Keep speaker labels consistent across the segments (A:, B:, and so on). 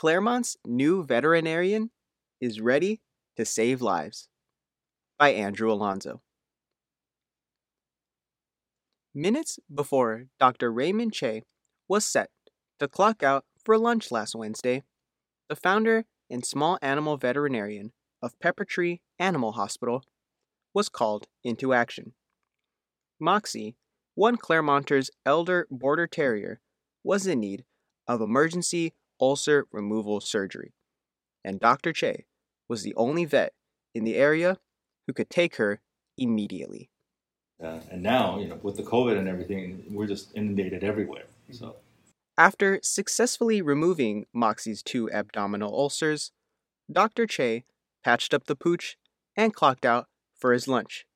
A: Claremont's new veterinarian is ready to save lives by Andrew Alonzo. Minutes before Dr. Raymond Che was set to clock out for lunch last Wednesday, the founder and small animal veterinarian of Pepper Tree Animal Hospital was called into action. Moxie, one Claremonter's elder border terrier, was in need of emergency ulcer removal surgery, and Dr. Che was the only vet in the area who could take her immediately.
B: Uh, and now, you know, with the COVID and everything, we're just inundated everywhere. So,
A: After successfully removing Moxie's two abdominal ulcers, Dr. Che patched up the pooch and clocked out for his lunch,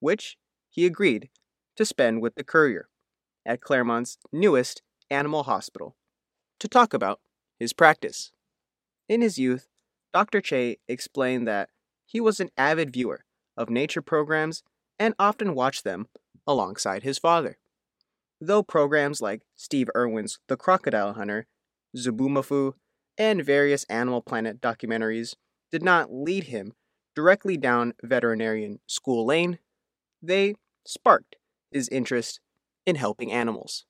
A: which he agreed to spend with the courier at Claremont's newest animal hospital to talk about his practice. In his youth, Dr. Che explained that he was an avid viewer of nature programs and often watched them alongside his father. Though programs like Steve Irwin's The Crocodile Hunter, Zoboomafoo, and various Animal Planet documentaries did not lead him directly down veterinarian school lane, they sparked his interest in helping animals.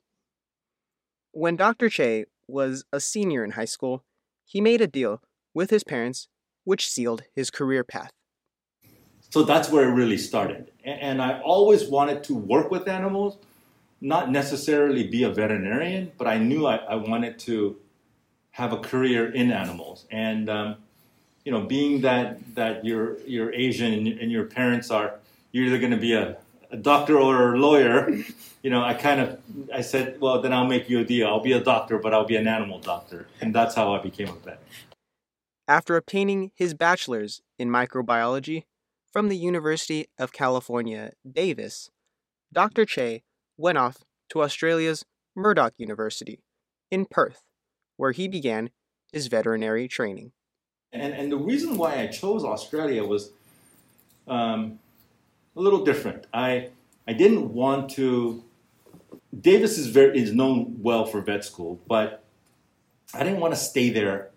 A: When Dr. Che was a senior in high school, he made a deal with his parents which sealed his career path.
B: so that's where it really started. And I always wanted to work with animals, not necessarily be a veterinarian, but I knew I, I wanted to have a career in animals. And um, you know, being that that you're you're Asian and, and your parents are, you're either going to be a, a doctor or a lawyer. You know, I kind of I said, well, then I'll make you a deal. I'll be a doctor, but I'll be an animal doctor, and that's how I became a vet.
A: After obtaining his bachelor's in microbiology from the University of California, Davis, Dr. Che went off to Australia's Murdoch University in Perth, where he began his veterinary training.
B: And, and the reason why I chose Australia was um, a little different. I, I didn't want to. Davis is very is known well for vet school, but I didn't want to stay there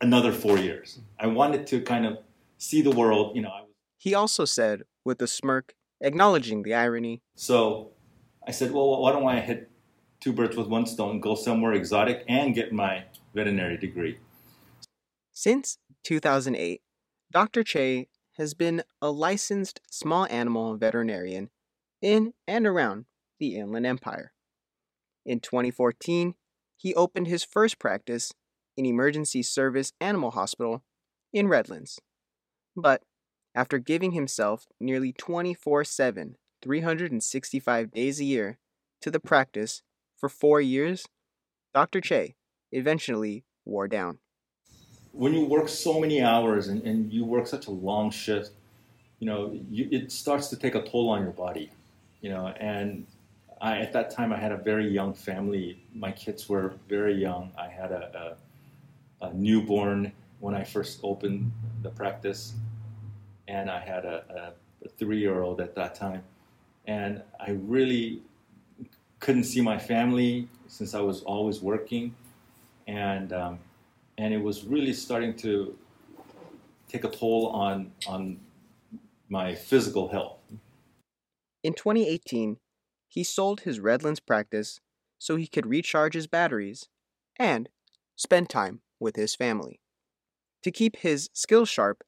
B: another four years. I wanted to kind of see the world. You know, I was,
A: He also said, with a smirk, acknowledging the irony,
B: so I said, well, why don't I hit two birds with one stone, go somewhere exotic, and get my veterinary degree?
A: Since 2008, Dr. Che has been a licensed small animal veterinarian in and around the Inland Empire. In 2014, he opened his first practice in Emergency Service Animal Hospital in Redlands. But after giving himself nearly 24 7, 365 days a year to the practice for four years, Dr. Che eventually wore down.
B: When you work so many hours and, and you work such a long shift, you know, you, it starts to take a toll on your body, you know. And I, at that time, I had a very young family. My kids were very young. I had a, a, a newborn when I first opened the practice, and I had a, a, a three-year-old at that time. And I really couldn't see my family since I was always working, and um, and it was really starting to take a toll on on my physical health.
A: In 2018, he sold his Redlands practice so he could recharge his batteries and spend time with his family. To keep his skills sharp,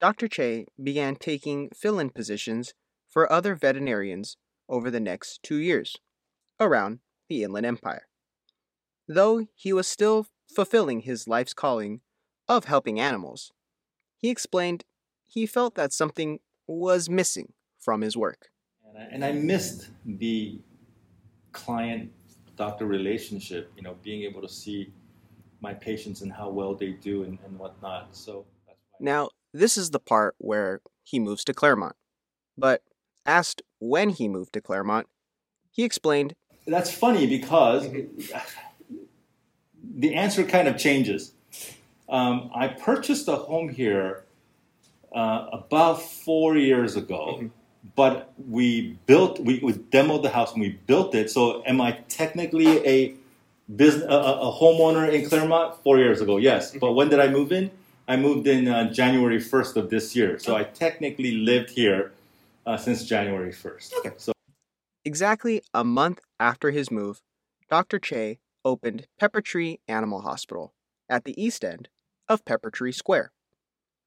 A: Dr. Che began taking fill in positions for other veterinarians over the next two years around the Inland Empire. Though he was still fulfilling his life's calling of helping animals, he explained he felt that something was missing from his work.
B: And I, and I missed the client doctor relationship, you know, being able to see my patients and how well they do and, and whatnot. So that's why.
A: Now, this is the part where he moves to Claremont. But asked when he moved to Claremont, he explained
B: That's funny because the answer kind of changes. Um, I purchased a home here uh, about four years ago, but we built, we, we demoed the house and we built it. So, am I technically a business, a, a homeowner in Claremont four years ago. Yes, but when did I move in? I moved in uh, January 1st of this year, so I technically lived here uh, since January 1st.
A: Okay. So exactly a month after his move, Dr. Che opened Pepper Tree Animal Hospital at the east end of Pepper Tree Square.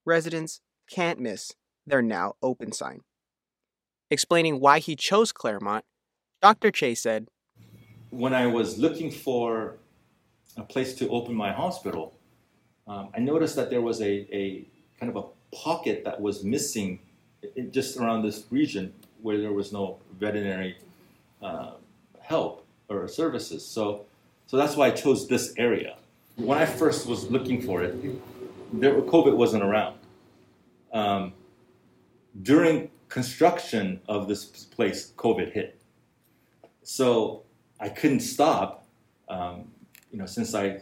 A: Residents can't miss their now open sign. Explaining why he chose Claremont, Dr. Che said,
B: When I was looking for a place to open my hospital, um, I noticed that there was a, a kind of a pocket that was missing just around this region where there was no veterinary uh, help or services. So, so that's why I chose this area. When I first was looking for it, there, COVID wasn't around. Um, during construction of this place, COVID hit. So I couldn't stop. Um, you know, since I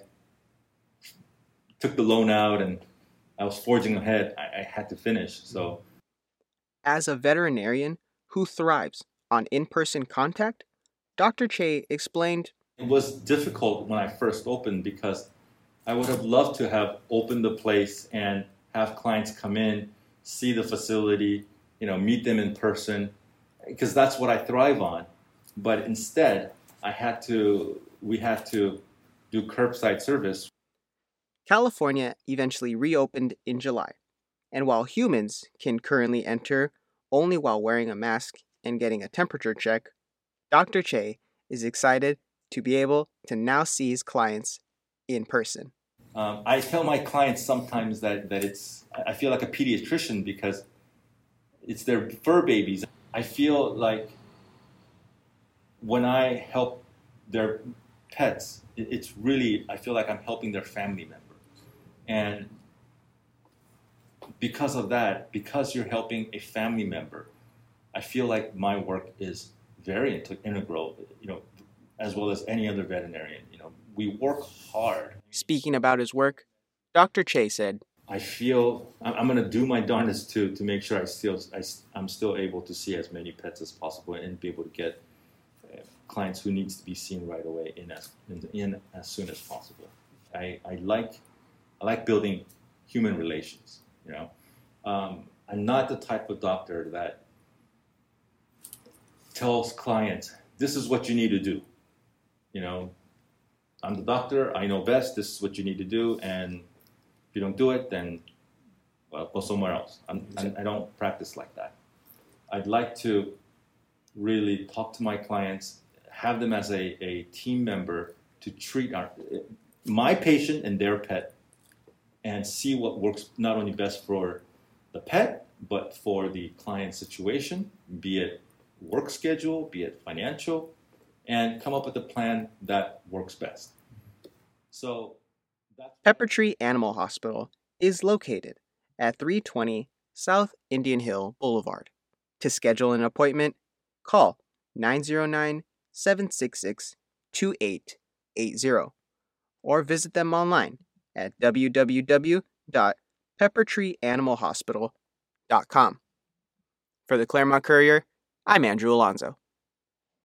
B: took the loan out and I was forging ahead, I, I had to finish. So,
A: as a veterinarian who thrives on in-person contact, Dr. Che explained,
B: "It was difficult when I first opened because I would have loved to have opened the place and have clients come in, see the facility, you know, meet them in person, because that's what I thrive on. But instead, I had to, we had to do curbside service.
A: California eventually reopened in July, and while humans can currently enter only while wearing a mask and getting a temperature check, Dr. Che is excited to be able to now see his clients in person.
B: Um, I tell my clients sometimes that, that it's, I feel like a pediatrician because it's their fur babies. I feel like when I help their pets, it's really, I feel like I'm helping their family member. And because of that, because you're helping a family member, I feel like my work is very integral, you know, as well as any other veterinarian. You know, we work hard.
A: Speaking about his work, Dr. Che said,
B: I feel I'm going to do my darndest to to make sure I still I, am still able to see as many pets as possible and be able to get uh, clients who needs to be seen right away in as in, in as soon as possible. I, I like I like building human relations. You know, um, I'm not the type of doctor that tells clients this is what you need to do. You know, I'm the doctor. I know best. This is what you need to do, and if you don't do it, then well, go somewhere else. I'm, I'm, I do not practice like that. I'd like to really talk to my clients, have them as a, a team member to treat our, my patient and their pet and see what works not only best for the pet, but for the client situation, be it work schedule, be it financial, and come up with a plan that works best. So
A: Pepper Tree Animal Hospital is located at 320 South Indian Hill Boulevard. To schedule an appointment, call 909 766 2880 or visit them online at www.peppertreeanimalhospital.com. For the Claremont Courier, I'm Andrew Alonzo.